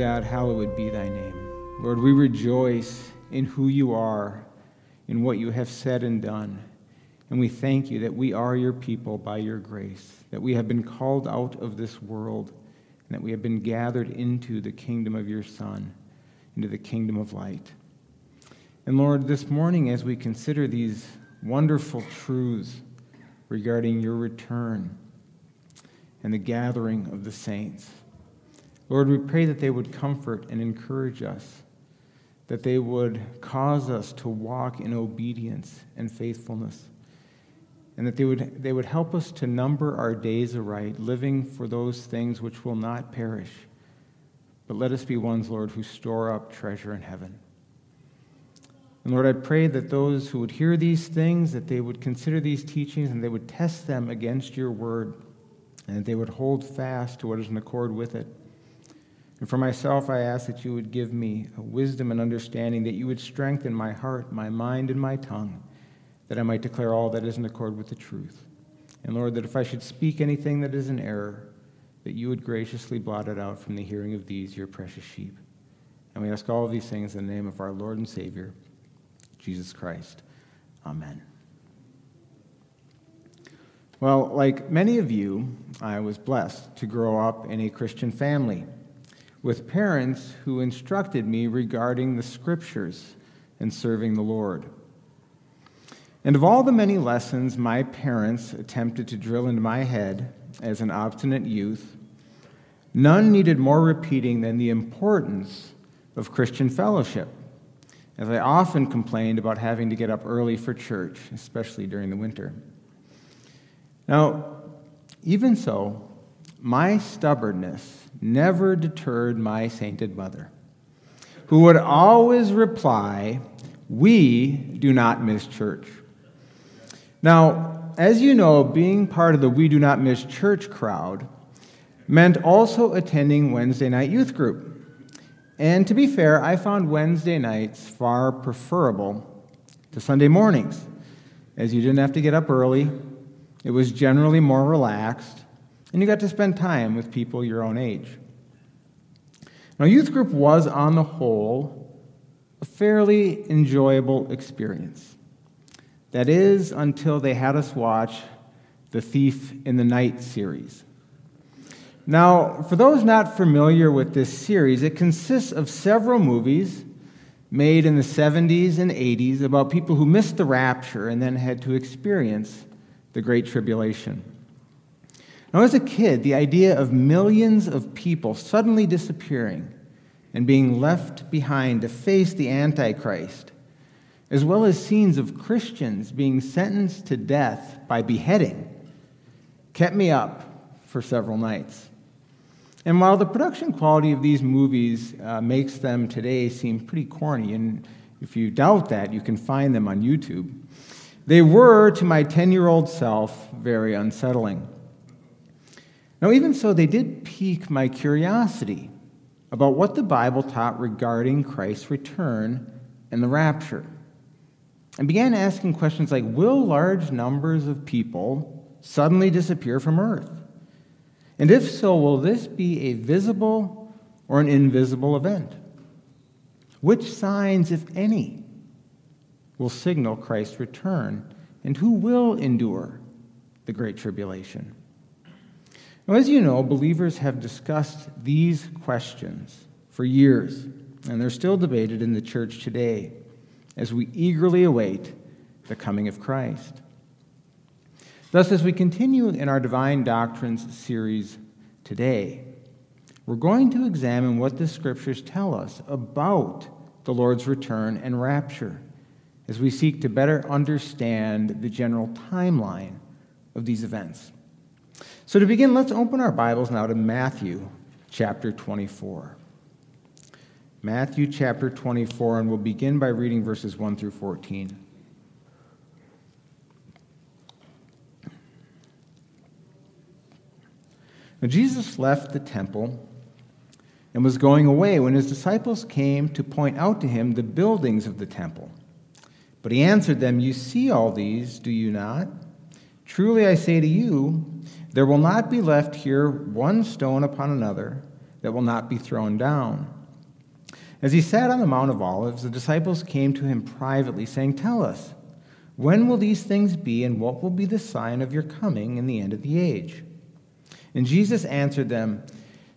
God, hallowed be thy name. Lord, we rejoice in who you are, in what you have said and done. And we thank you that we are your people by your grace, that we have been called out of this world, and that we have been gathered into the kingdom of your Son, into the kingdom of light. And Lord, this morning, as we consider these wonderful truths regarding your return and the gathering of the saints, Lord, we pray that they would comfort and encourage us, that they would cause us to walk in obedience and faithfulness, and that they would, they would help us to number our days aright, living for those things which will not perish. But let us be ones, Lord, who store up treasure in heaven. And Lord, I pray that those who would hear these things, that they would consider these teachings and they would test them against your word, and that they would hold fast to what is in accord with it. And for myself, I ask that you would give me a wisdom and understanding, that you would strengthen my heart, my mind, and my tongue, that I might declare all that is in accord with the truth. And Lord, that if I should speak anything that is an error, that you would graciously blot it out from the hearing of these, your precious sheep. And we ask all of these things in the name of our Lord and Savior, Jesus Christ. Amen. Well, like many of you, I was blessed to grow up in a Christian family with parents who instructed me regarding the scriptures and serving the Lord. And of all the many lessons my parents attempted to drill into my head as an obstinate youth, none needed more repeating than the importance of Christian fellowship, as I often complained about having to get up early for church, especially during the winter. Now, even so, my stubbornness never deterred my sainted mother, who would always reply, We do not miss church. Now, as you know, being part of the We Do Not Miss Church crowd meant also attending Wednesday night youth group. And to be fair, I found Wednesday nights far preferable to Sunday mornings, as you didn't have to get up early. It was generally more relaxed, and you got to spend time with people your own age. Now, youth group was, on the whole, a fairly enjoyable experience. That is, until they had us watch the Thief in the Night series. Now, for those not familiar with this series, it consists of several movies made in the 70s and 80s about people who missed the rapture and then had to experience the Great Tribulation. Now, as a kid, the idea of millions of people suddenly disappearing and being left behind to face the Antichrist, as well as scenes of Christians being sentenced to death by beheading, kept me up for several nights. And while the production quality of these movies uh, makes them today seem pretty corny, and if you doubt that, you can find them on YouTube, they were, to my 10 year old self, very unsettling. Now, even so, they did pique my curiosity about what the Bible taught regarding Christ's return and the rapture. And began asking questions like Will large numbers of people suddenly disappear from earth? And if so, will this be a visible or an invisible event? Which signs, if any, will signal Christ's return? And who will endure the Great Tribulation? Now, as you know, believers have discussed these questions for years, and they're still debated in the church today as we eagerly await the coming of Christ. Thus, as we continue in our Divine Doctrines series today, we're going to examine what the scriptures tell us about the Lord's return and rapture as we seek to better understand the general timeline of these events. So, to begin, let's open our Bibles now to Matthew chapter 24. Matthew chapter 24, and we'll begin by reading verses 1 through 14. Now, Jesus left the temple and was going away when his disciples came to point out to him the buildings of the temple. But he answered them, You see all these, do you not? Truly I say to you, there will not be left here one stone upon another that will not be thrown down. As he sat on the Mount of Olives, the disciples came to him privately, saying, Tell us, when will these things be, and what will be the sign of your coming in the end of the age? And Jesus answered them,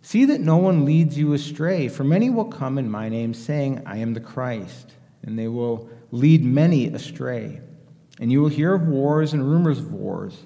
See that no one leads you astray, for many will come in my name, saying, I am the Christ, and they will lead many astray. And you will hear of wars and rumors of wars,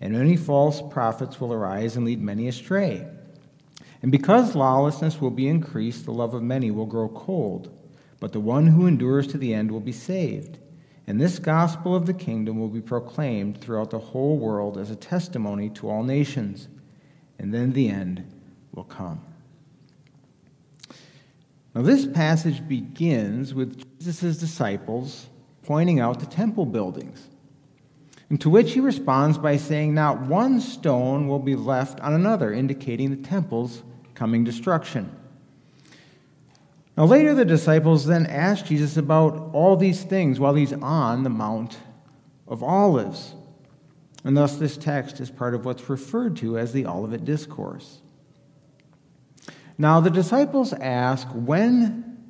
and many false prophets will arise and lead many astray. And because lawlessness will be increased, the love of many will grow cold, but the one who endures to the end will be saved. And this gospel of the kingdom will be proclaimed throughout the whole world as a testimony to all nations and then the end will come. Now, this passage begins with Jesus' disciples pointing out the temple buildings, and to which he responds by saying, Not one stone will be left on another, indicating the temple's coming destruction. Now, later, the disciples then ask Jesus about all these things while he's on the Mount of Olives. And thus, this text is part of what's referred to as the Olivet Discourse. Now, the disciples ask, When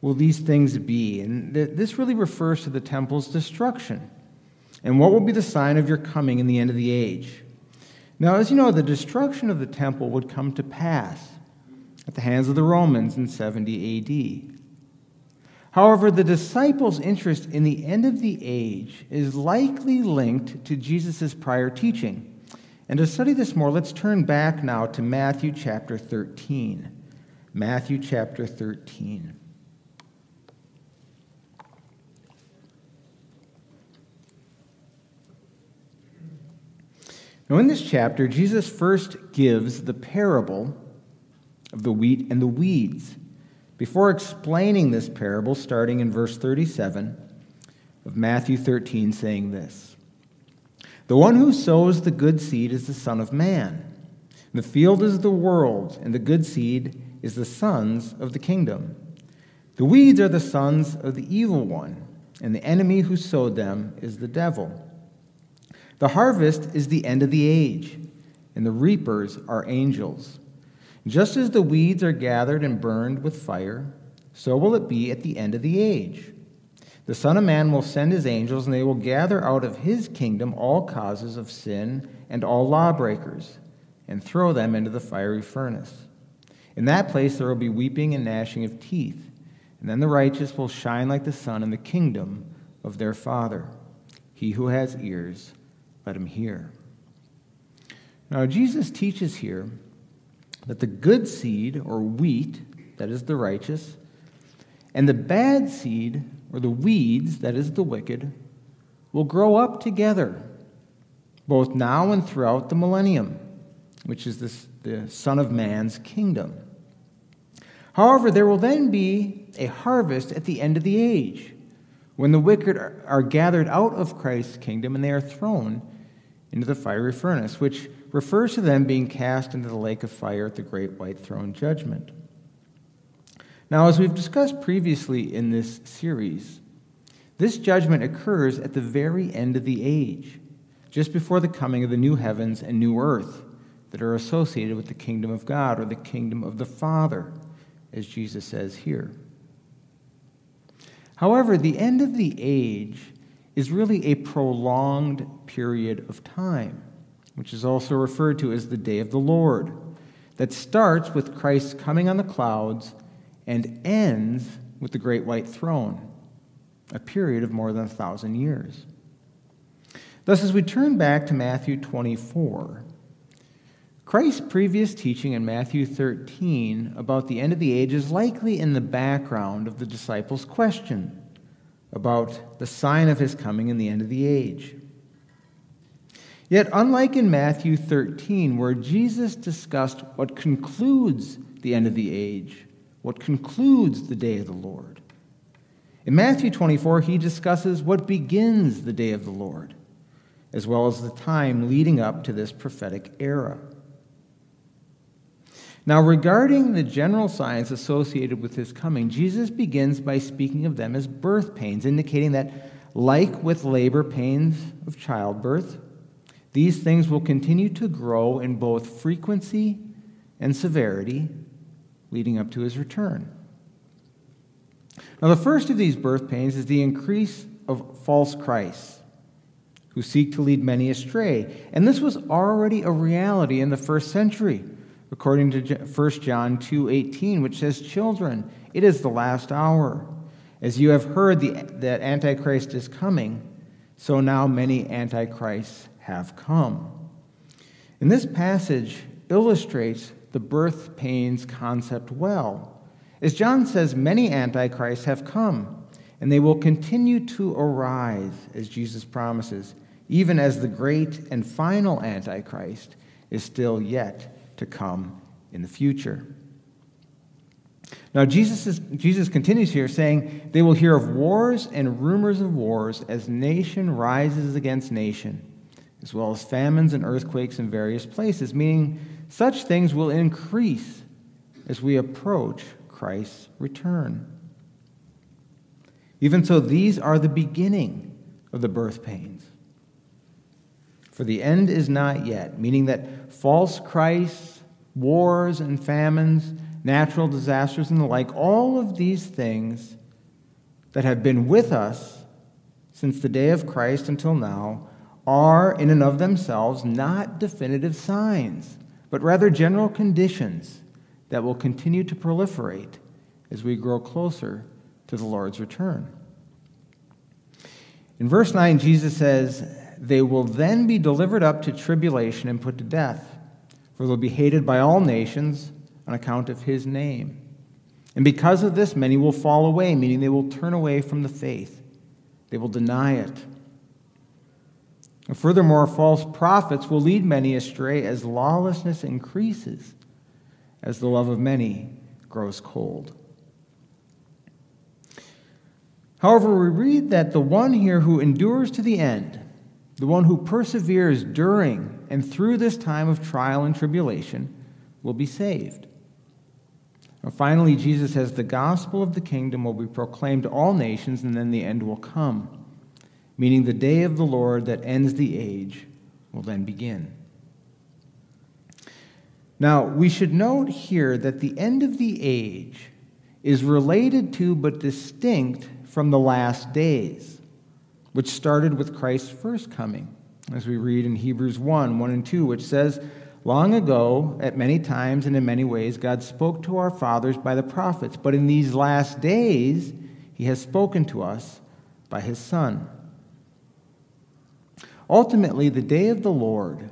will these things be? And this really refers to the temple's destruction. And what will be the sign of your coming in the end of the age? Now, as you know, the destruction of the temple would come to pass at the hands of the Romans in 70 AD. However, the disciples' interest in the end of the age is likely linked to Jesus' prior teaching. And to study this more, let's turn back now to Matthew chapter 13. Matthew chapter 13. Now, in this chapter, Jesus first gives the parable of the wheat and the weeds before explaining this parable, starting in verse 37 of Matthew 13, saying this The one who sows the good seed is the Son of Man. The field is the world, and the good seed is the sons of the kingdom. The weeds are the sons of the evil one, and the enemy who sowed them is the devil. The harvest is the end of the age, and the reapers are angels. Just as the weeds are gathered and burned with fire, so will it be at the end of the age. The Son of Man will send his angels, and they will gather out of his kingdom all causes of sin and all lawbreakers, and throw them into the fiery furnace. In that place there will be weeping and gnashing of teeth, and then the righteous will shine like the sun in the kingdom of their Father. He who has ears, let him hear. Now, Jesus teaches here that the good seed, or wheat, that is the righteous, and the bad seed, or the weeds, that is the wicked, will grow up together, both now and throughout the millennium, which is this, the Son of Man's kingdom. However, there will then be a harvest at the end of the age, when the wicked are gathered out of Christ's kingdom and they are thrown into the fiery furnace, which refers to them being cast into the lake of fire at the great white throne judgment. Now, as we've discussed previously in this series, this judgment occurs at the very end of the age, just before the coming of the new heavens and new earth that are associated with the kingdom of God or the kingdom of the Father, as Jesus says here. However, the end of the age is really a prolonged period of time which is also referred to as the day of the Lord, that starts with Christ coming on the clouds and ends with the great white throne, a period of more than a thousand years. Thus, as we turn back to Matthew 24, Christ's previous teaching in Matthew 13 about the end of the age is likely in the background of the disciples' question about the sign of his coming and the end of the age. Yet, unlike in Matthew 13, where Jesus discussed what concludes the end of the age, what concludes the day of the Lord, in Matthew 24, he discusses what begins the day of the Lord, as well as the time leading up to this prophetic era. Now, regarding the general signs associated with his coming, Jesus begins by speaking of them as birth pains, indicating that, like with labor pains of childbirth, these things will continue to grow in both frequency and severity leading up to his return. Now, the first of these birth pains is the increase of false Christs who seek to lead many astray. And this was already a reality in the first century, according to 1 John 2:18, which says, "Children, it is the last hour. As you have heard the, that Antichrist is coming, so now many antichrists have come." And this passage illustrates the birth pains concept well. As John says, many antichrists have come, and they will continue to arise, as Jesus promises, even as the great and final antichrist is still yet to come in the future. Now, Jesus, is, Jesus continues here saying, They will hear of wars and rumors of wars as nation rises against nation, as well as famines and earthquakes in various places, meaning such things will increase as we approach Christ's return. Even so, these are the beginning of the birth pains. For the end is not yet, meaning that false Christs, wars and famines, natural disasters, and the like, all of these things that have been with us since the day of Christ until now are, in and of themselves, not definitive signs, but rather general conditions that will continue to proliferate as we grow closer to the Lord's return. In verse 9, Jesus says, They will then be delivered up to tribulation and put to death, for they'll be hated by all nations on account of his name. And because of this, many will fall away, meaning they will turn away from the faith. They will deny it. And furthermore, false prophets will lead many astray as lawlessness increases as the love of many grows cold. However, we read that the one here who endures to the end, the one who perseveres during and through this time of trial and tribulation, will be saved. Finally, Jesus says the gospel of the kingdom will be proclaimed to all nations, and then the end will come, meaning the day of the Lord that ends the age will then begin. Now, we should note here that the end of the age is related to but distinct from the last days, which started with Christ's first coming, as we read in Hebrews 1 1 and 2, which says, Long ago, at many times and in many ways, God spoke to our fathers by the prophets, but in these last days, he has spoken to us by his Son. Ultimately, the day of the Lord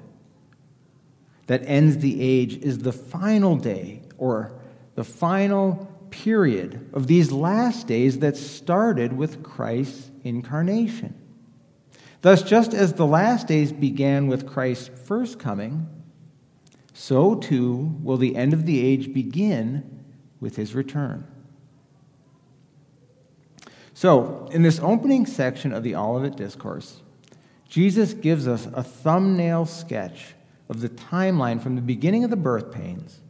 that ends the age is the final day or the final period of these last days that started with Christ's incarnation. Thus, just as the last days began with Christ's first coming, so too will the end of the age begin with his return. So, in this opening section of the Olivet Discourse, Jesus gives us a thumbnail sketch of the timeline from the beginning of the birth pains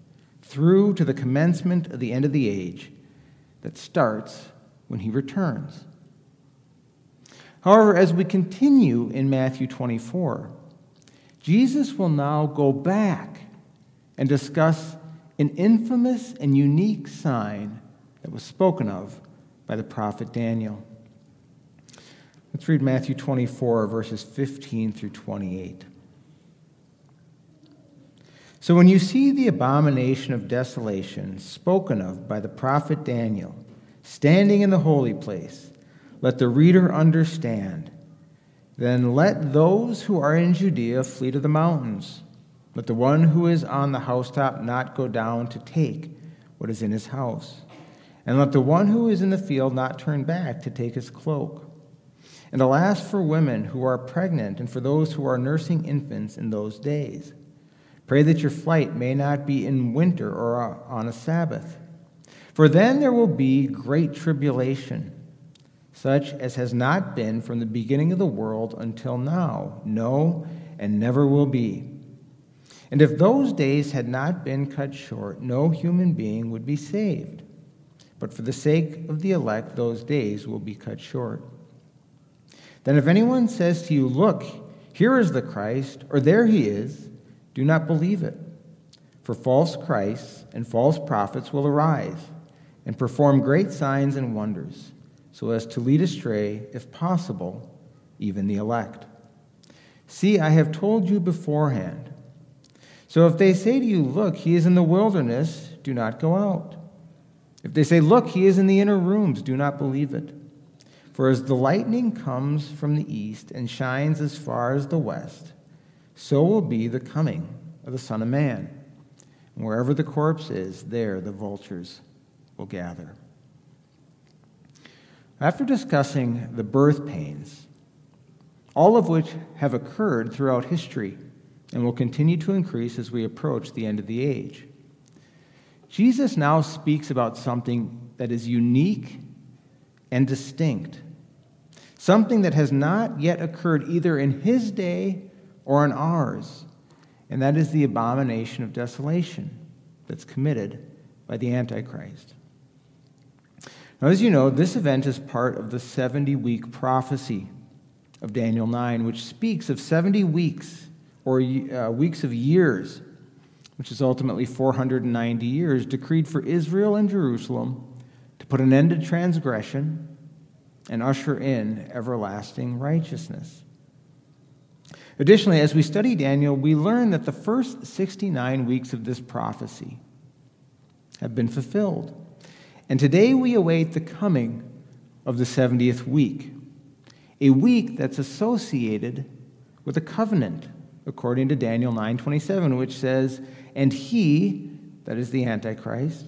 through to the commencement of the end of the age that starts when he returns. However, as we continue in Matthew 24, Jesus will now go back and discuss an infamous and unique sign that was spoken of by the prophet Daniel. Let's read Matthew 24, verses 15 through 28. So when you see the abomination of desolation spoken of by the prophet Daniel standing in the holy place, let the reader understand. Then let those who are in Judea flee to the mountains. Let the one who is on the housetop not go down to take what is in his house. And let the one who is in the field not turn back to take his cloak. And alas for women who are pregnant and for those who are nursing infants in those days. Pray that your flight may not be in winter or on a Sabbath. For then there will be great tribulation, such as has not been from the beginning of the world until now, no, and never will be. And if those days had not been cut short, no human being would be saved. But for the sake of the elect, those days will be cut short. Then if anyone says to you, Look, here is the Christ, or there he is, do not believe it. For false Christs and false prophets will arise and perform great signs and wonders, so as to lead astray, if possible, even the elect. See, I have told you beforehand. So if they say to you, Look, he is in the wilderness, do not go out. If they say, Look, he is in the inner rooms, do not believe it. For as the lightning comes from the east and shines as far as the west, so will be the coming of the Son of Man. And wherever the corpse is, there the vultures will gather. After discussing the birth pains, all of which have occurred throughout history and will continue to increase as we approach the end of the age, Jesus now speaks about something that is unique and distinct something that has not yet occurred either in his day or in ours, and that is the abomination of desolation that's committed by the Antichrist. Now, as you know, this event is part of the 70 week prophecy of Daniel 9, which speaks of 70 weeks or uh, weeks of years, which is ultimately 490 years, decreed for Israel and Jerusalem to put an end to transgression and usher in everlasting righteousness. Additionally, as we study Daniel, we learn that the first 69 weeks of this prophecy have been fulfilled. And today we await the coming of the 70th week, a week that's associated with a covenant, according to Daniel 9:27, which says, "And he, that is the antichrist,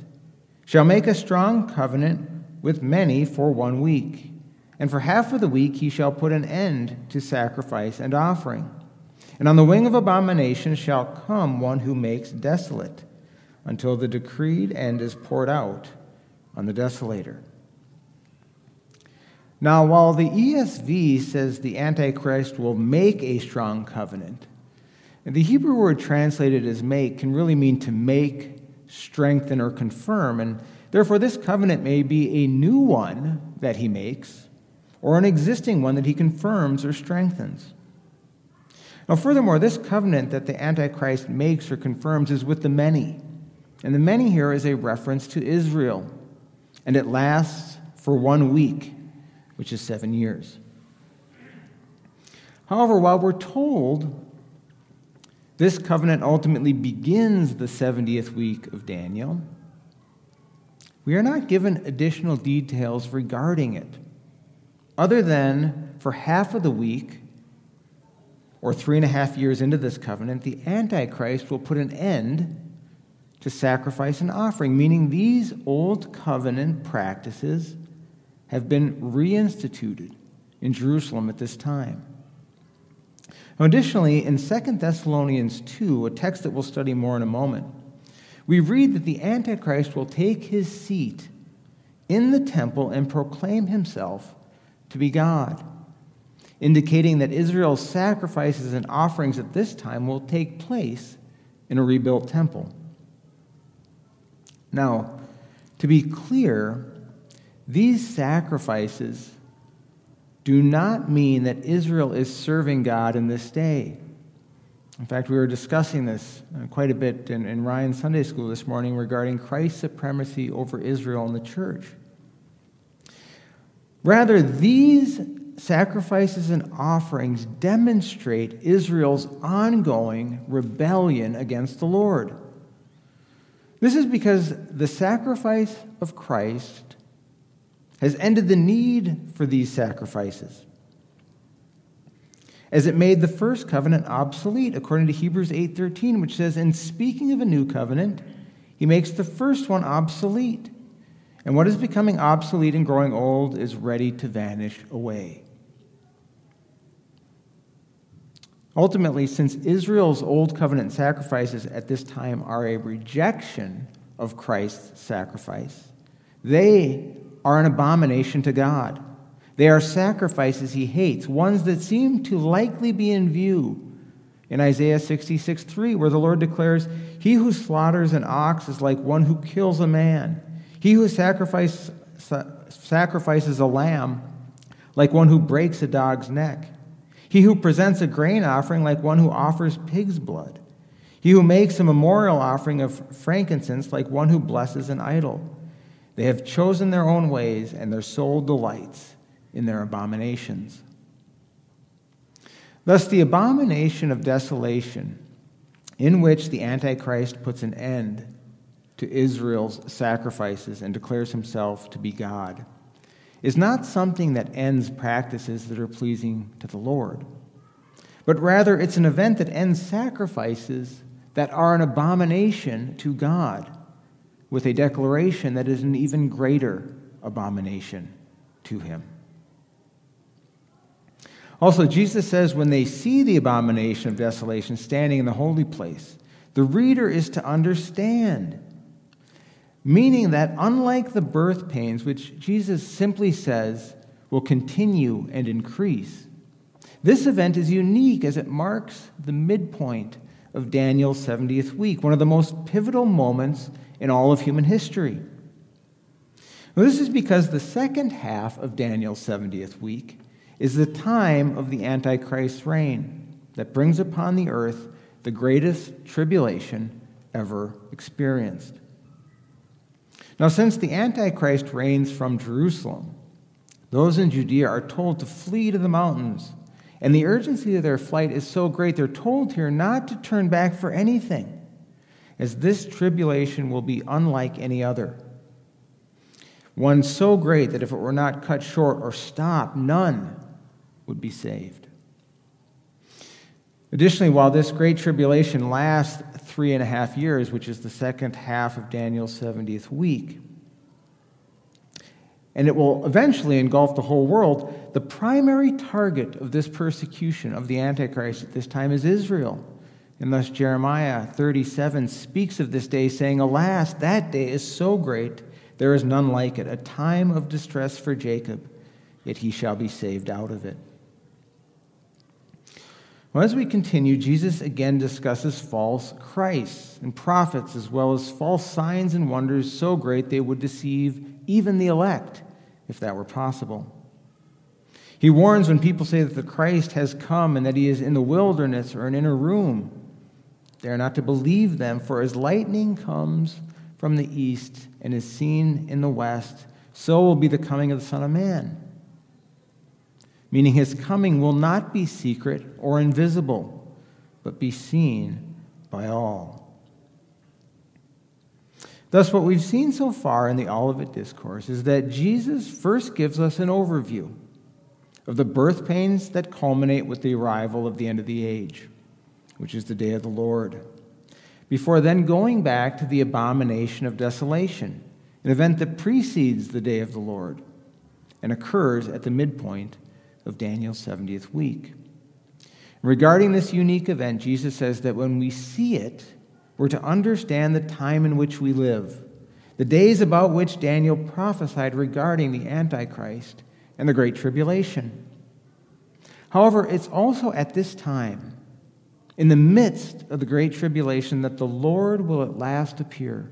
shall make a strong covenant with many for one week." And for half of the week he shall put an end to sacrifice and offering. And on the wing of abomination shall come one who makes desolate, until the decreed end is poured out on the desolator. Now, while the ESV says the Antichrist will make a strong covenant, the Hebrew word translated as make can really mean to make, strengthen, or confirm. And therefore, this covenant may be a new one that he makes or an existing one that he confirms or strengthens. Now, furthermore, this covenant that the Antichrist makes or confirms is with the many. And the many here is a reference to Israel. And it lasts for one week, which is seven years. However, while we're told this covenant ultimately begins the 70th week of Daniel, we are not given additional details regarding it other than for half of the week, or three and a half years into this covenant, the Antichrist will put an end to sacrifice and offering, meaning these old covenant practices have been reinstituted in Jerusalem at this time. Now, additionally, in 2 Thessalonians 2, a text that we'll study more in a moment, we read that the Antichrist will take his seat in the temple and proclaim himself to be God, indicating that Israel's sacrifices and offerings at this time will take place in a rebuilt temple. Now, to be clear, these sacrifices do not mean that Israel is serving God in this day. In fact, we were discussing this uh, quite a bit in, in Ryan's Sunday school this morning regarding Christ's supremacy over Israel and the church. Rather, these sacrifices and offerings demonstrate Israel's ongoing rebellion against the Lord. This is because the sacrifice of Christ has ended the need for these sacrifices as it made the first covenant obsolete according to Hebrews 8:13 which says in speaking of a new covenant he makes the first one obsolete and what is becoming obsolete and growing old is ready to vanish away. Ultimately, since Israel's Old Covenant sacrifices at this time are a rejection of Christ's sacrifice, they are an abomination to God. They are sacrifices he hates, ones that seem to likely be in view in Isaiah 66 3, where the Lord declares, He who slaughters an ox is like one who kills a man. He who sacrifice, sacrifices a lamb, like one who breaks a dog's neck. He who presents a grain offering, like one who offers pig's blood. He who makes a memorial offering of frankincense, like one who blesses an idol. They have chosen their own ways, and their soul delights in their abominations. Thus, the abomination of desolation, in which the Antichrist puts an end to Israel's sacrifices and declares himself to be God, is not something that ends practices that are pleasing to the Lord, but rather it's an event that ends sacrifices that are an abomination to God, with a declaration that is an even greater abomination to him. Also, Jesus says when they see the abomination of desolation standing in the holy place, the reader is to understand meaning that unlike the birth pains, which Jesus simply says will continue and increase, this event is unique as it marks the midpoint of Daniel's 70th week, one of the most pivotal moments in all of human history. Well, this is because the second half of Daniel's 70th week is the time of the Antichrist's reign that brings upon the earth the greatest tribulation ever experienced. Now, since the Antichrist reigns from Jerusalem, those in Judea are told to flee to the mountains. And the urgency of their flight is so great, they're told here not to turn back for anything, as this tribulation will be unlike any other. One so great that if it were not cut short or stopped, none would be saved. Additionally, while this great tribulation lasts three and a half years, which is the second half of Daniel's 70th week, and it will eventually engulf the whole world, the primary target of this persecution of the Antichrist at this time is Israel. And thus, Jeremiah 37 speaks of this day, saying, Alas, that day is so great, there is none like it, a time of distress for Jacob, yet he shall be saved out of it. Well, as we continue, Jesus again discusses false Christs and prophets, as well as false signs and wonders so great they would deceive even the elect, if that were possible. He warns when people say that the Christ has come and that he is in the wilderness or an inner room. They are not to believe them, for as lightning comes from the east and is seen in the west, so will be the coming of the Son of Man meaning his coming will not be secret or invisible, but be seen by all. Thus, what we've seen so far in the Olivet Discourse is that Jesus first gives us an overview of the birth pains that culminate with the arrival of the end of the age, which is the day of the Lord, before then going back to the abomination of desolation, an event that precedes the day of the Lord and occurs at the midpoint of Daniel's 70th week. Regarding this unique event, Jesus says that when we see it, we're to understand the time in which we live, the days about which Daniel prophesied regarding the Antichrist and the Great Tribulation. However, it's also at this time, in the midst of the Great Tribulation, that the Lord will at last appear,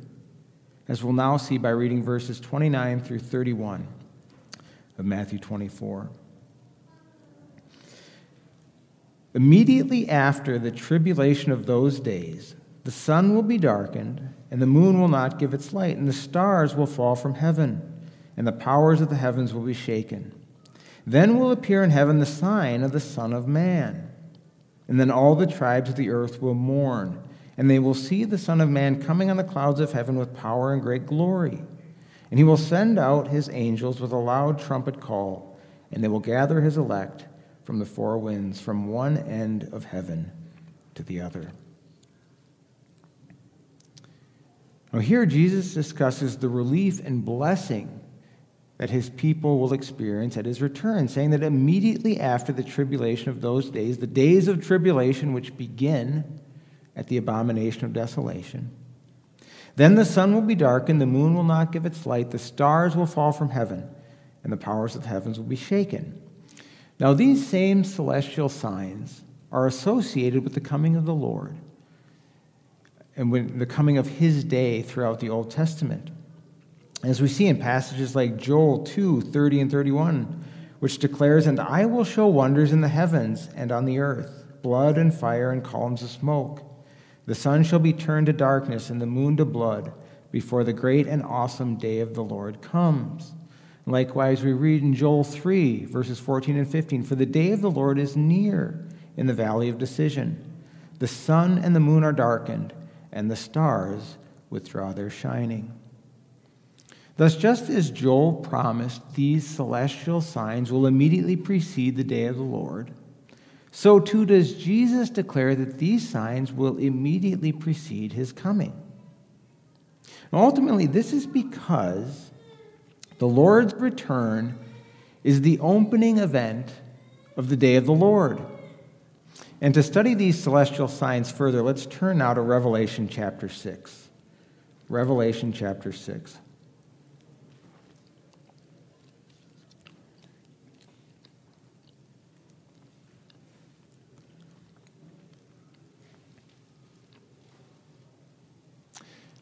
as we'll now see by reading verses 29 through 31 of Matthew 24. Immediately after the tribulation of those days, the sun will be darkened, and the moon will not give its light, and the stars will fall from heaven, and the powers of the heavens will be shaken. Then will appear in heaven the sign of the Son of Man. And then all the tribes of the earth will mourn, and they will see the Son of Man coming on the clouds of heaven with power and great glory. And he will send out his angels with a loud trumpet call, and they will gather his elect from the four winds, from one end of heaven to the other. Now, here Jesus discusses the relief and blessing that his people will experience at his return, saying that immediately after the tribulation of those days, the days of tribulation which begin at the abomination of desolation, then the sun will be darkened, the moon will not give its light, the stars will fall from heaven, and the powers of the heavens will be shaken. Now, these same celestial signs are associated with the coming of the Lord and with the coming of his day throughout the Old Testament. As we see in passages like Joel 2 30 and 31, which declares, And I will show wonders in the heavens and on the earth, blood and fire and columns of smoke. The sun shall be turned to darkness and the moon to blood before the great and awesome day of the Lord comes. Likewise, we read in Joel 3, verses 14 and 15 For the day of the Lord is near in the valley of decision. The sun and the moon are darkened, and the stars withdraw their shining. Thus, just as Joel promised these celestial signs will immediately precede the day of the Lord, so too does Jesus declare that these signs will immediately precede his coming. Ultimately, this is because the Lord's return is the opening event of the day of the Lord. And to study these celestial signs further, let's turn now to Revelation chapter 6. Revelation chapter 6.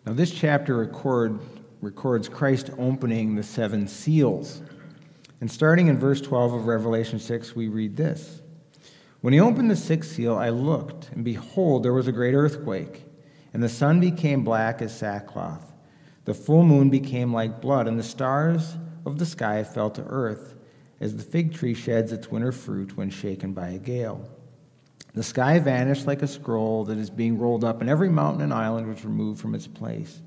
Now, this chapter record, records Christ opening the seven seals. And starting in verse 12 of Revelation 6, we read this When he opened the sixth seal, I looked, and behold, there was a great earthquake, and the sun became black as sackcloth. The full moon became like blood, and the stars of the sky fell to earth, as the fig tree sheds its winter fruit when shaken by a gale. The sky vanished like a scroll that is being rolled up, and every mountain and island was removed from its place.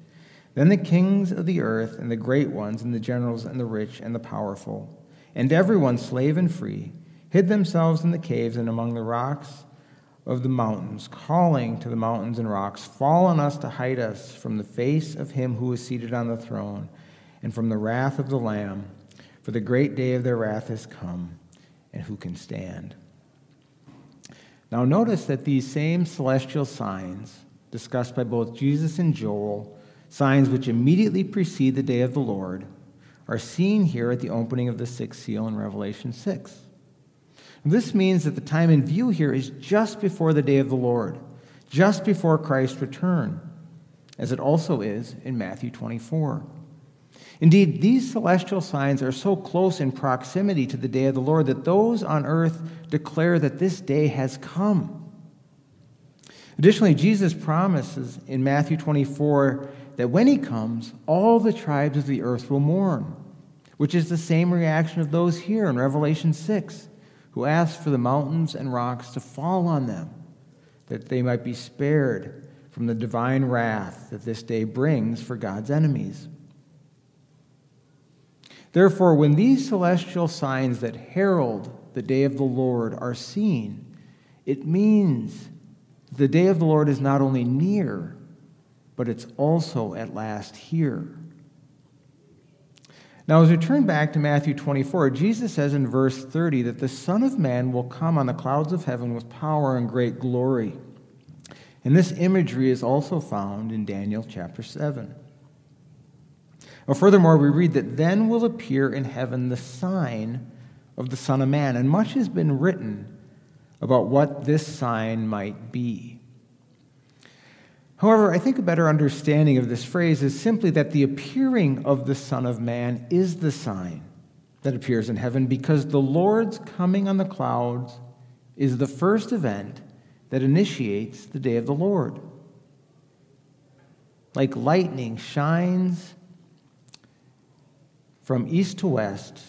Then the kings of the earth, and the great ones, and the generals, and the rich, and the powerful, and everyone, slave and free, hid themselves in the caves and among the rocks of the mountains, calling to the mountains and rocks, Fall on us to hide us from the face of him who is seated on the throne, and from the wrath of the Lamb. For the great day of their wrath has come, and who can stand? Now, notice that these same celestial signs, discussed by both Jesus and Joel, signs which immediately precede the day of the Lord, are seen here at the opening of the sixth seal in Revelation 6. This means that the time in view here is just before the day of the Lord, just before Christ's return, as it also is in Matthew 24. Indeed, these celestial signs are so close in proximity to the day of the Lord that those on earth declare that this day has come. Additionally, Jesus promises in Matthew 24 that when he comes, all the tribes of the earth will mourn, which is the same reaction of those here in Revelation 6, who ask for the mountains and rocks to fall on them, that they might be spared from the divine wrath that this day brings for God's enemies. Therefore, when these celestial signs that herald the day of the Lord are seen, it means the day of the Lord is not only near, but it's also at last here. Now, as we turn back to Matthew 24, Jesus says in verse 30 that the Son of Man will come on the clouds of heaven with power and great glory. And this imagery is also found in Daniel chapter 7. Well, furthermore, we read that then will appear in heaven the sign of the Son of Man, and much has been written about what this sign might be. However, I think a better understanding of this phrase is simply that the appearing of the Son of Man is the sign that appears in heaven because the Lord's coming on the clouds is the first event that initiates the day of the Lord. Like lightning shines from east to west,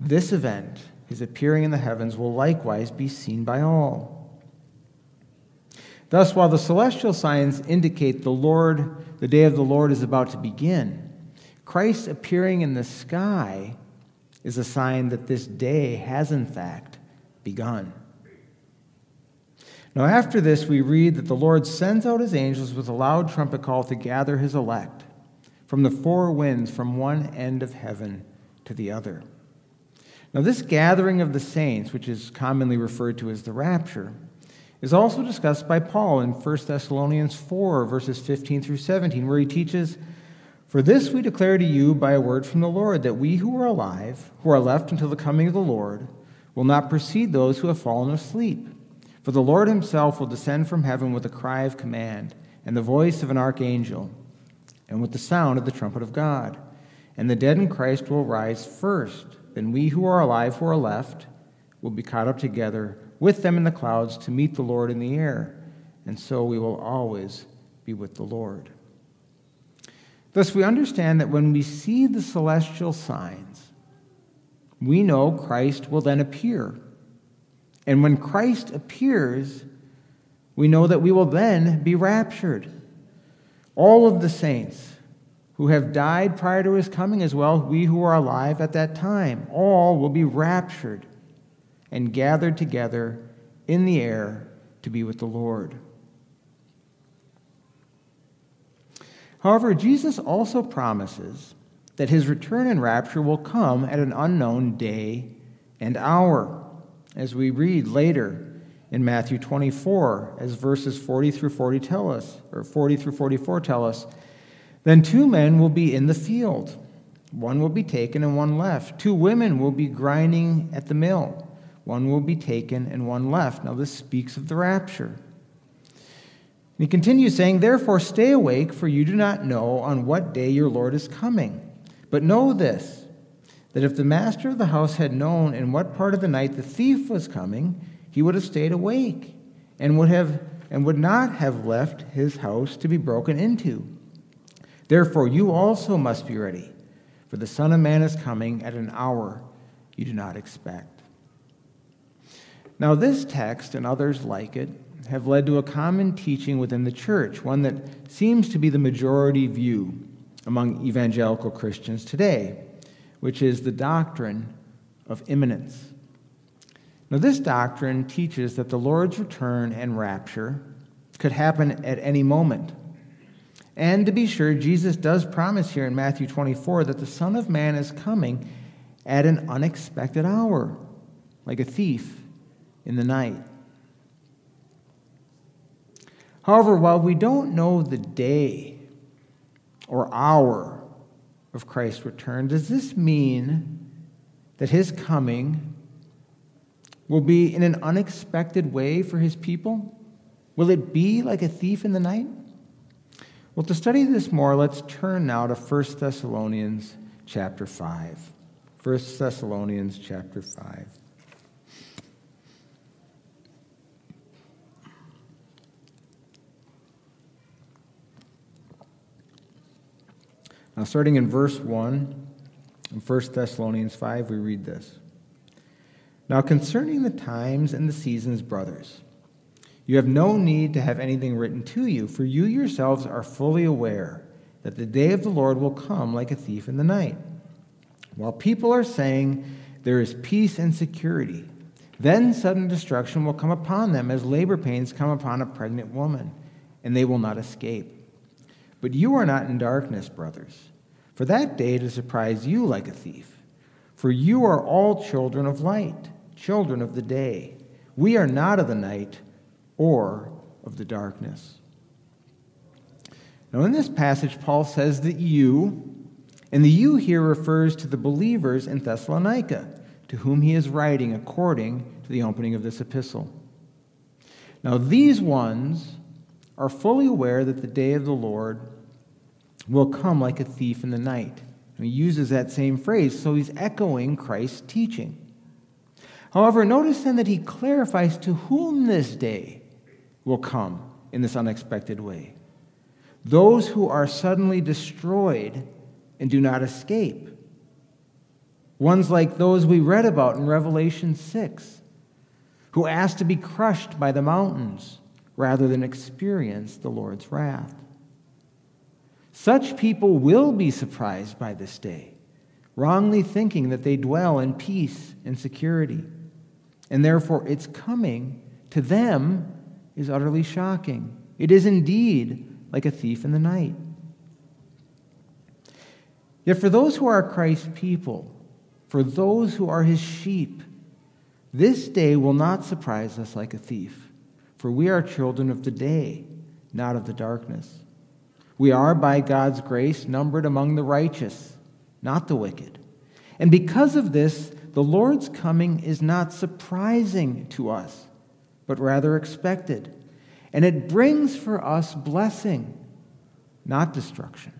this event, his appearing in the heavens, will likewise be seen by all. Thus, while the celestial signs indicate the Lord, the day of the Lord is about to begin, Christ appearing in the sky is a sign that this day has in fact begun. Now, after this, we read that the Lord sends out his angels with a loud trumpet call to gather his elect from the four winds from one end of heaven to the other. Now, this gathering of the saints, which is commonly referred to as the rapture, is also discussed by Paul in 1 Thessalonians 4, verses 15 through 17, where he teaches, For this we declare to you by a word from the Lord, that we who are alive, who are left until the coming of the Lord, will not precede those who have fallen asleep. For the Lord himself will descend from heaven with a cry of command, and the voice of an archangel, and with the sound of the trumpet of God. And the dead in Christ will rise first. Then we who are alive, who are left, will be caught up together with them in the clouds to meet the Lord in the air, and so we will always be with the Lord. Thus, we understand that when we see the celestial signs, we know Christ will then appear. And when Christ appears, we know that we will then be raptured. All of the saints who have died prior to his coming, as well we who are alive at that time, all will be raptured and gathered together in the air to be with the Lord. However, Jesus also promises that his return and rapture will come at an unknown day and hour, as we read later in Matthew 24, as verses 40 through 40 tell us, or 40 through 44 tell us. Then two men will be in the field. One will be taken and one left. Two women will be grinding at the mill. One will be taken and one left. Now, this speaks of the rapture. And he continues saying, Therefore, stay awake, for you do not know on what day your Lord is coming. But know this that if the master of the house had known in what part of the night the thief was coming, he would have stayed awake and would, have, and would not have left his house to be broken into. Therefore, you also must be ready, for the Son of Man is coming at an hour you do not expect. Now, this text and others like it have led to a common teaching within the church, one that seems to be the majority view among evangelical Christians today, which is the doctrine of imminence. Now, this doctrine teaches that the Lord's return and rapture could happen at any moment. And to be sure, Jesus does promise here in Matthew 24 that the Son of Man is coming at an unexpected hour, like a thief in the night. However, while we don't know the day or hour of Christ's return, does this mean that his coming will be in an unexpected way for his people? Will it be like a thief in the night? Well, to study this more, let's turn now to 1 Thessalonians chapter 5. 1 Thessalonians chapter 5. Now, starting in verse 1 in 1 Thessalonians 5, we read this. Now, concerning the times and the seasons, brothers, you have no need to have anything written to you, for you yourselves are fully aware that the day of the Lord will come like a thief in the night. While people are saying there is peace and security, then sudden destruction will come upon them as labor pains come upon a pregnant woman, and they will not escape. But you are not in darkness, brothers, for that day to surprise you like a thief. For you are all children of light, children of the day. We are not of the night or of the darkness. Now, in this passage, Paul says that you, and the you here refers to the believers in Thessalonica, to whom he is writing according to the opening of this epistle. Now, these ones are fully aware that the day of the Lord will come like a thief in the night. And he uses that same phrase, so he's echoing Christ's teaching. However, notice then that he clarifies to whom this day will come in this unexpected way. Those who are suddenly destroyed and do not escape. Ones like those we read about in Revelation 6, who asked to be crushed by the mountains rather than experience the Lord's wrath. Such people will be surprised by this day, wrongly thinking that they dwell in peace and security. And therefore, its coming to them is utterly shocking. It is indeed like a thief in the night. Yet, for those who are Christ's people, for those who are his sheep. This day will not surprise us like a thief, for we are children of the day, not of the darkness. We are, by God's grace, numbered among the righteous, not the wicked. And because of this, the Lord's coming is not surprising to us, but rather expected. And it brings for us blessing, not destruction.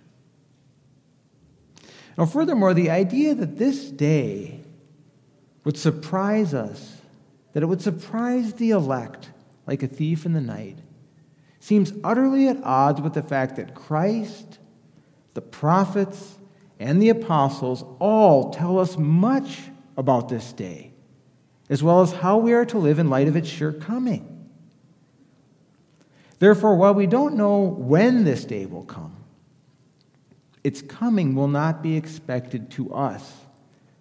Now, furthermore, the idea that this day would surprise us, that it would surprise the elect like a thief in the night, seems utterly at odds with the fact that Christ, the prophets, and the apostles all tell us much about this day, as well as how we are to live in light of its sure coming. Therefore, while we don't know when this day will come, its coming will not be expected to us,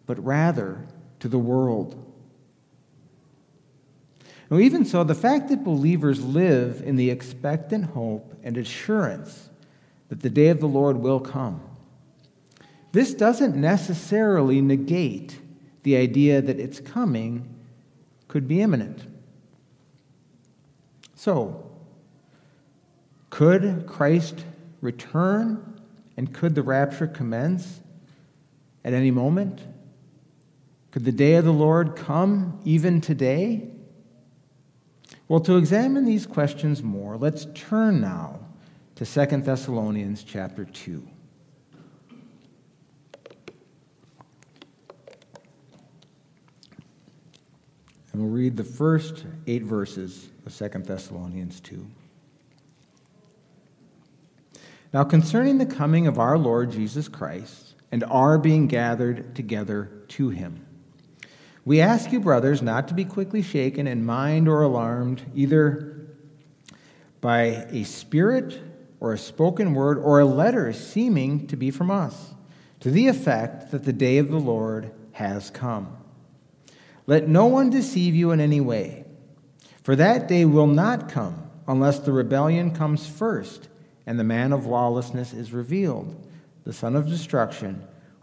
but rather to the world. Now, even so, the fact that believers live in the expectant hope and assurance that the day of the Lord will come, this doesn't necessarily negate the idea that its coming could be imminent. So, could Christ return and could the rapture commence at any moment? Could the day of the Lord come even today? Well, to examine these questions more, let's turn now to 2 Thessalonians chapter 2. And we'll read the first eight verses of 2 Thessalonians 2. Now, concerning the coming of our Lord Jesus Christ and our being gathered together to him, we ask you, brothers, not to be quickly shaken in mind or alarmed, either by a spirit or a spoken word or a letter seeming to be from us, to the effect that the day of the Lord has come. Let no one deceive you in any way, for that day will not come unless the rebellion comes first and the man of lawlessness is revealed, the son of destruction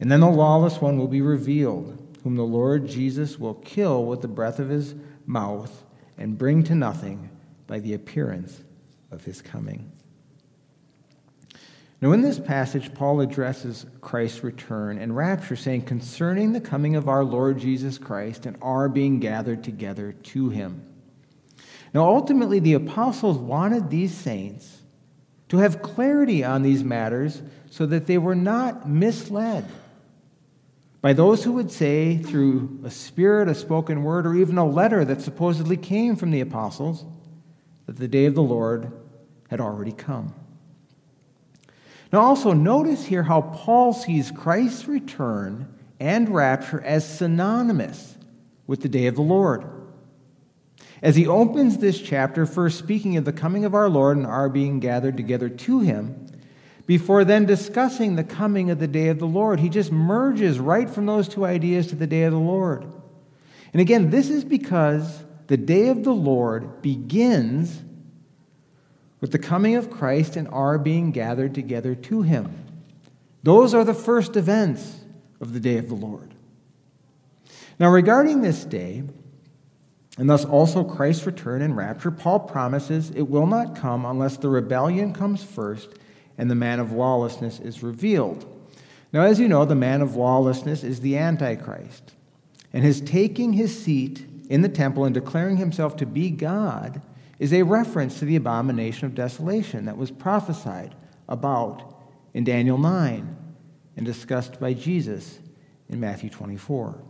And then the lawless one will be revealed, whom the Lord Jesus will kill with the breath of his mouth and bring to nothing by the appearance of his coming. Now, in this passage, Paul addresses Christ's return and rapture, saying, concerning the coming of our Lord Jesus Christ and our being gathered together to him. Now, ultimately, the apostles wanted these saints to have clarity on these matters so that they were not misled by those who would say, through a spirit, a spoken word, or even a letter that supposedly came from the apostles, that the day of the Lord had already come. Now, also notice here how Paul sees Christ's return and rapture as synonymous with the day of the Lord. As he opens this chapter, first speaking of the coming of our Lord and our being gathered together to him, before then discussing the coming of the day of the Lord. He just merges right from those two ideas to the day of the Lord. And again, this is because the day of the Lord begins with the coming of Christ and our being gathered together to him. Those are the first events of the day of the Lord. Now, regarding this day, and thus also Christ's return and rapture, Paul promises it will not come unless the rebellion comes first and the man of lawlessness is revealed. Now, as you know, the man of lawlessness is the Antichrist. And his taking his seat in the temple and declaring himself to be God is a reference to the abomination of desolation that was prophesied about in Daniel 9 and discussed by Jesus in Matthew 24.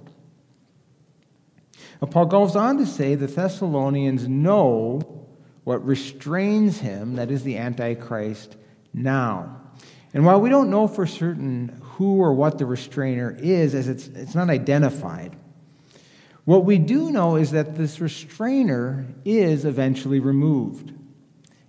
Now, Paul goes on to say the Thessalonians know what restrains him, that is the Antichrist, now. And while we don't know for certain who or what the restrainer is, as it's, it's not identified, What we do know is that this restrainer is eventually removed.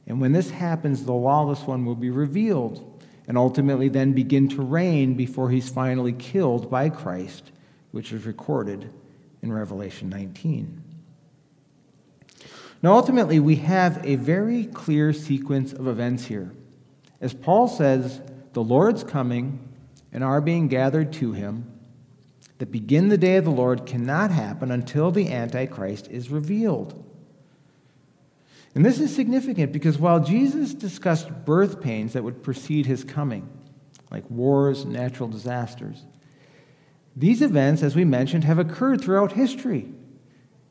And when this happens, the lawless one will be revealed and ultimately then begin to reign before he's finally killed by Christ, which is recorded in Revelation 19. Now, ultimately, we have a very clear sequence of events here. As Paul says, the Lord's coming and are being gathered to him that begin the day of the Lord cannot happen until the Antichrist is revealed. And this is significant because while Jesus discussed birth pains that would precede his coming, like wars and natural disasters, these events, as we mentioned, have occurred throughout history,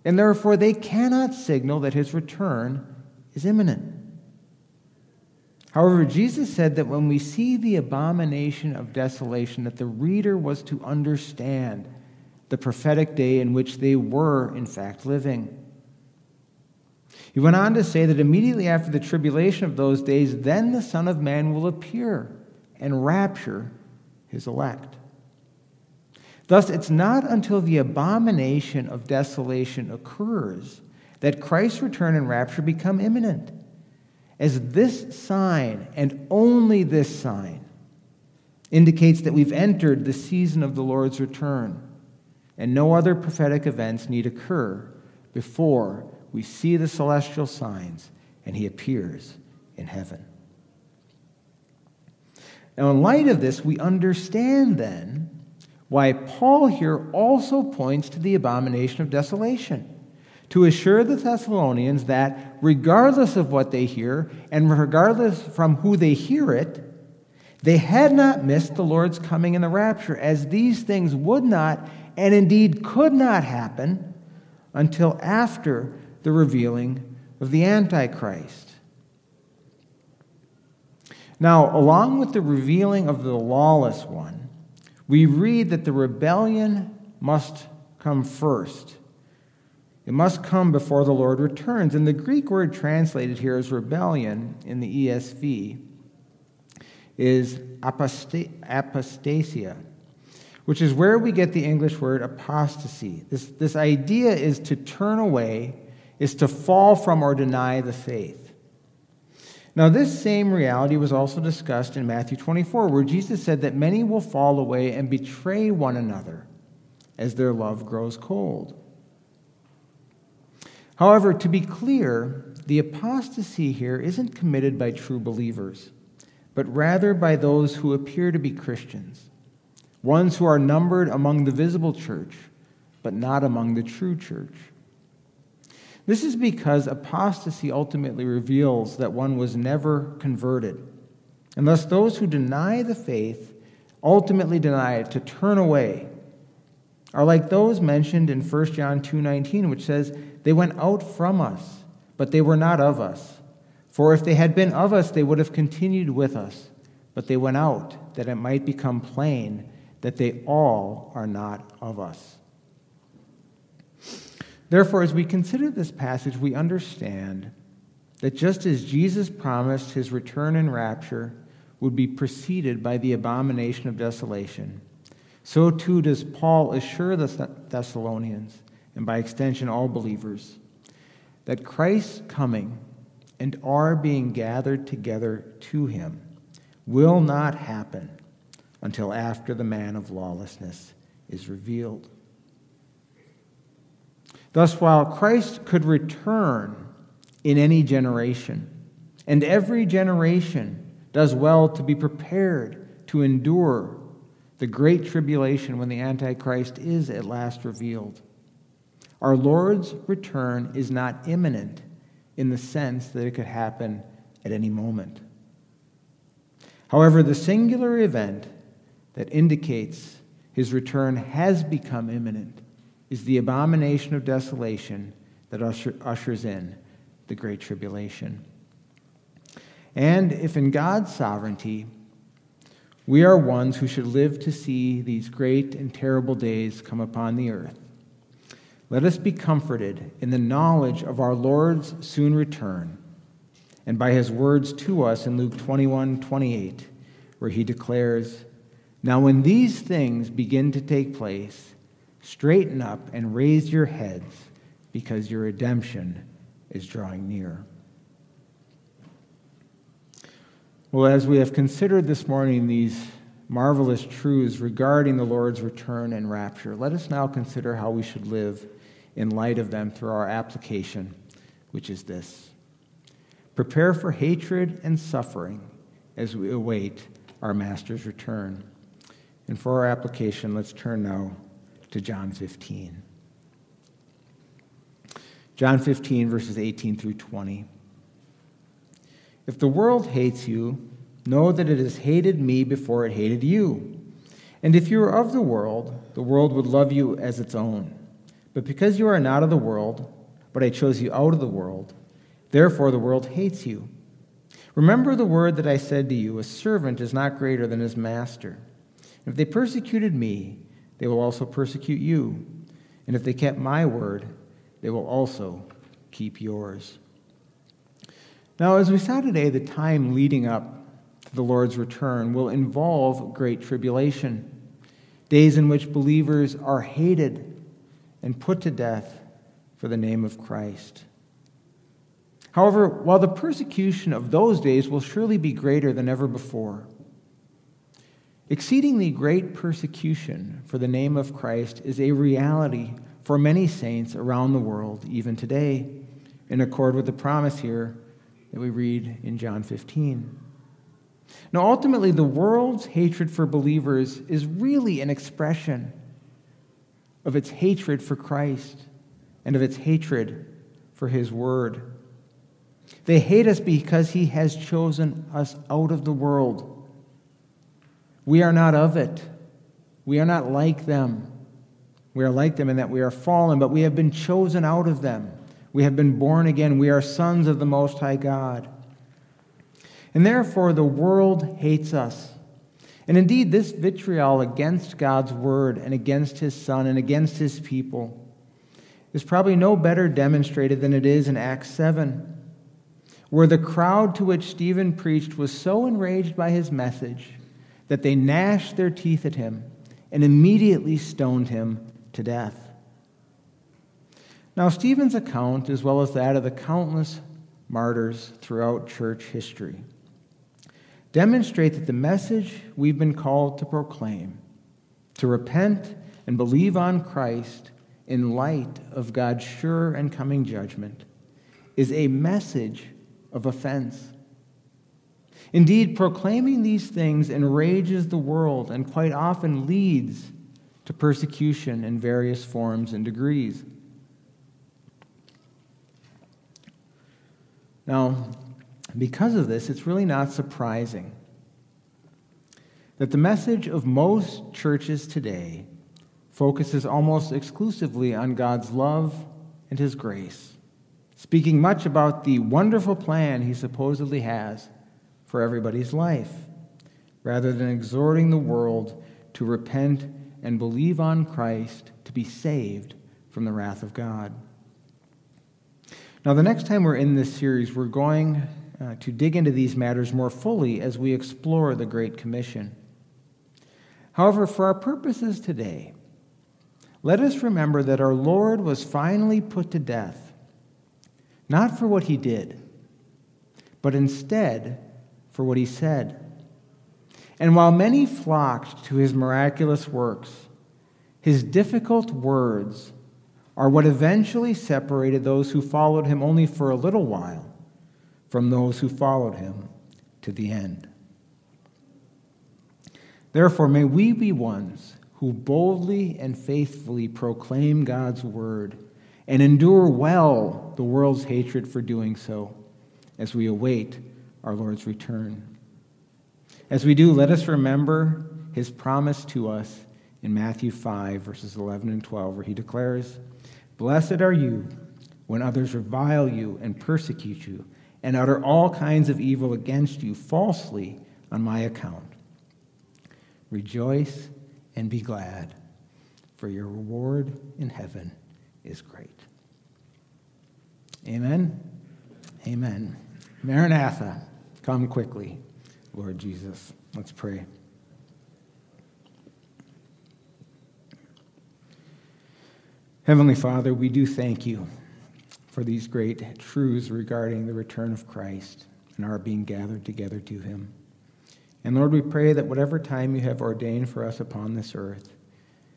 and therefore they cannot signal that his return is imminent. However, Jesus said that when we see the abomination of desolation, that the reader was to understand the prophetic day in which they were, in fact, living. He went on to say that immediately after the tribulation of those days, then the Son of Man will appear and rapture his elect. Thus, it's not until the abomination of desolation occurs that Christ's return and rapture become imminent as this sign, and only this sign, indicates that we've entered the season of the Lord's return, and no other prophetic events need occur before we see the celestial signs and he appears in heaven. Now, in light of this, we understand then why Paul here also points to the abomination of desolation to assure the Thessalonians that, regardless of what they hear, and regardless from who they hear it, they had not missed the Lord's coming in the rapture, as these things would not, and indeed could not happen until after the revealing of the Antichrist. Now, along with the revealing of the lawless one, we read that the rebellion must come first. It must come before the Lord returns. And the Greek word translated here as rebellion in the ESV is apostasia, which is where we get the English word apostasy. This, this idea is to turn away, is to fall from or deny the faith. Now, this same reality was also discussed in Matthew 24, where Jesus said that many will fall away and betray one another as their love grows cold. However, to be clear, the apostasy here isn't committed by true believers, but rather by those who appear to be Christians, ones who are numbered among the visible church, but not among the true church. This is because apostasy ultimately reveals that one was never converted. And thus, those who deny the faith ultimately deny it to turn away are like those mentioned in 1 John 2:19 which says they went out from us but they were not of us. For if they had been of us they would have continued with us but they went out that it might become plain that they all are not of us. Therefore as we consider this passage we understand that just as Jesus promised his return and rapture would be preceded by the abomination of desolation so too does Paul assure the Thessalonians, and by extension all believers, that Christ's coming and our being gathered together to him will not happen until after the man of lawlessness is revealed. Thus, while Christ could return in any generation, and every generation does well to be prepared to endure the great tribulation when the Antichrist is at last revealed. Our Lord's return is not imminent in the sense that it could happen at any moment. However, the singular event that indicates his return has become imminent is the abomination of desolation that usher, ushers in the Great Tribulation. And if in God's sovereignty we are ones who should live to see these great and terrible days come upon the earth. Let us be comforted in the knowledge of our Lord's soon return and by his words to us in Luke 21 28, where he declares, Now when these things begin to take place, Straighten up and raise your heads, because your redemption is drawing near. Well, as we have considered this morning these marvelous truths regarding the Lord's return and rapture, let us now consider how we should live in light of them through our application, which is this Prepare for hatred and suffering as we await our Master's return. And for our application, let's turn now to John 15. John 15, verses 18 through 20. If the world hates you, know that it has hated me before it hated you. And if you are of the world, the world would love you as its own. But because you are not of the world, but I chose you out of the world, therefore the world hates you. Remember the word that I said to you a servant is not greater than his master. If they persecuted me, they will also persecute you. And if they kept my word, they will also keep yours. Now, as we saw today, the time leading up to the Lord's return will involve great tribulation, days in which believers are hated and put to death for the name of Christ. However, while the persecution of those days will surely be greater than ever before, Exceedingly great persecution for the name of Christ is a reality for many saints around the world, even today, in accord with the promise here that we read in John 15. Now, ultimately, the world's hatred for believers is really an expression of its hatred for Christ and of its hatred for His Word. They hate us because He has chosen us out of the world we are not of it. We are not like them. We are like them in that we are fallen, but we have been chosen out of them. We have been born again. We are sons of the Most High God. And therefore, the world hates us. And indeed, this vitriol against God's word and against his Son and against his people is probably no better demonstrated than it is in Acts 7, where the crowd to which Stephen preached was so enraged by his message that they gnashed their teeth at him and immediately stoned him to death. Now, Stephen's account, as well as that of the countless martyrs throughout church history, demonstrate that the message we've been called to proclaim, to repent and believe on Christ in light of God's sure and coming judgment, is a message of offense. Indeed, proclaiming these things enrages the world and quite often leads to persecution in various forms and degrees. Now, because of this, it's really not surprising that the message of most churches today focuses almost exclusively on God's love and His grace, speaking much about the wonderful plan He supposedly has for everybody's life, rather than exhorting the world to repent and believe on Christ to be saved from the wrath of God. Now, the next time we're in this series, we're going uh, to dig into these matters more fully as we explore the Great Commission. However, for our purposes today, let us remember that our Lord was finally put to death, not for what he did, but instead for what he said. And while many flocked to his miraculous works, his difficult words are what eventually separated those who followed him only for a little while from those who followed him to the end. Therefore, may we be ones who boldly and faithfully proclaim God's word and endure well the world's hatred for doing so as we await our Lord's return. As we do, let us remember his promise to us in Matthew 5, verses 11 and 12, where he declares, Blessed are you when others revile you and persecute you and utter all kinds of evil against you falsely on my account. Rejoice and be glad, for your reward in heaven is great. Amen. Amen. Maranatha. Come quickly, Lord Jesus. Let's pray. Heavenly Father, we do thank you for these great truths regarding the return of Christ and our being gathered together to him. And Lord, we pray that whatever time you have ordained for us upon this earth,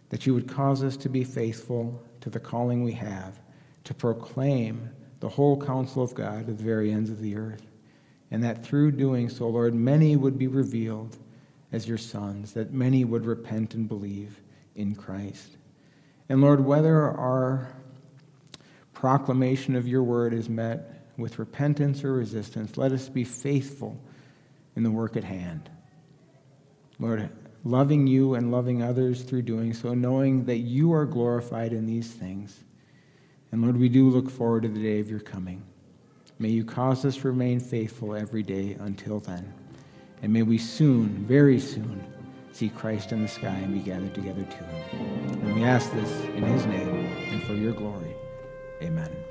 that you would cause us to be faithful to the calling we have to proclaim the whole counsel of God to the very ends of the earth. And that through doing so, Lord, many would be revealed as your sons, that many would repent and believe in Christ. And Lord, whether our proclamation of your word is met with repentance or resistance, let us be faithful in the work at hand. Lord, loving you and loving others through doing so, knowing that you are glorified in these things. And Lord, we do look forward to the day of your coming. May you cause us to remain faithful every day until then. And may we soon, very soon, see Christ in the sky and be gathered together to him. And we ask this in his name and for your glory. Amen.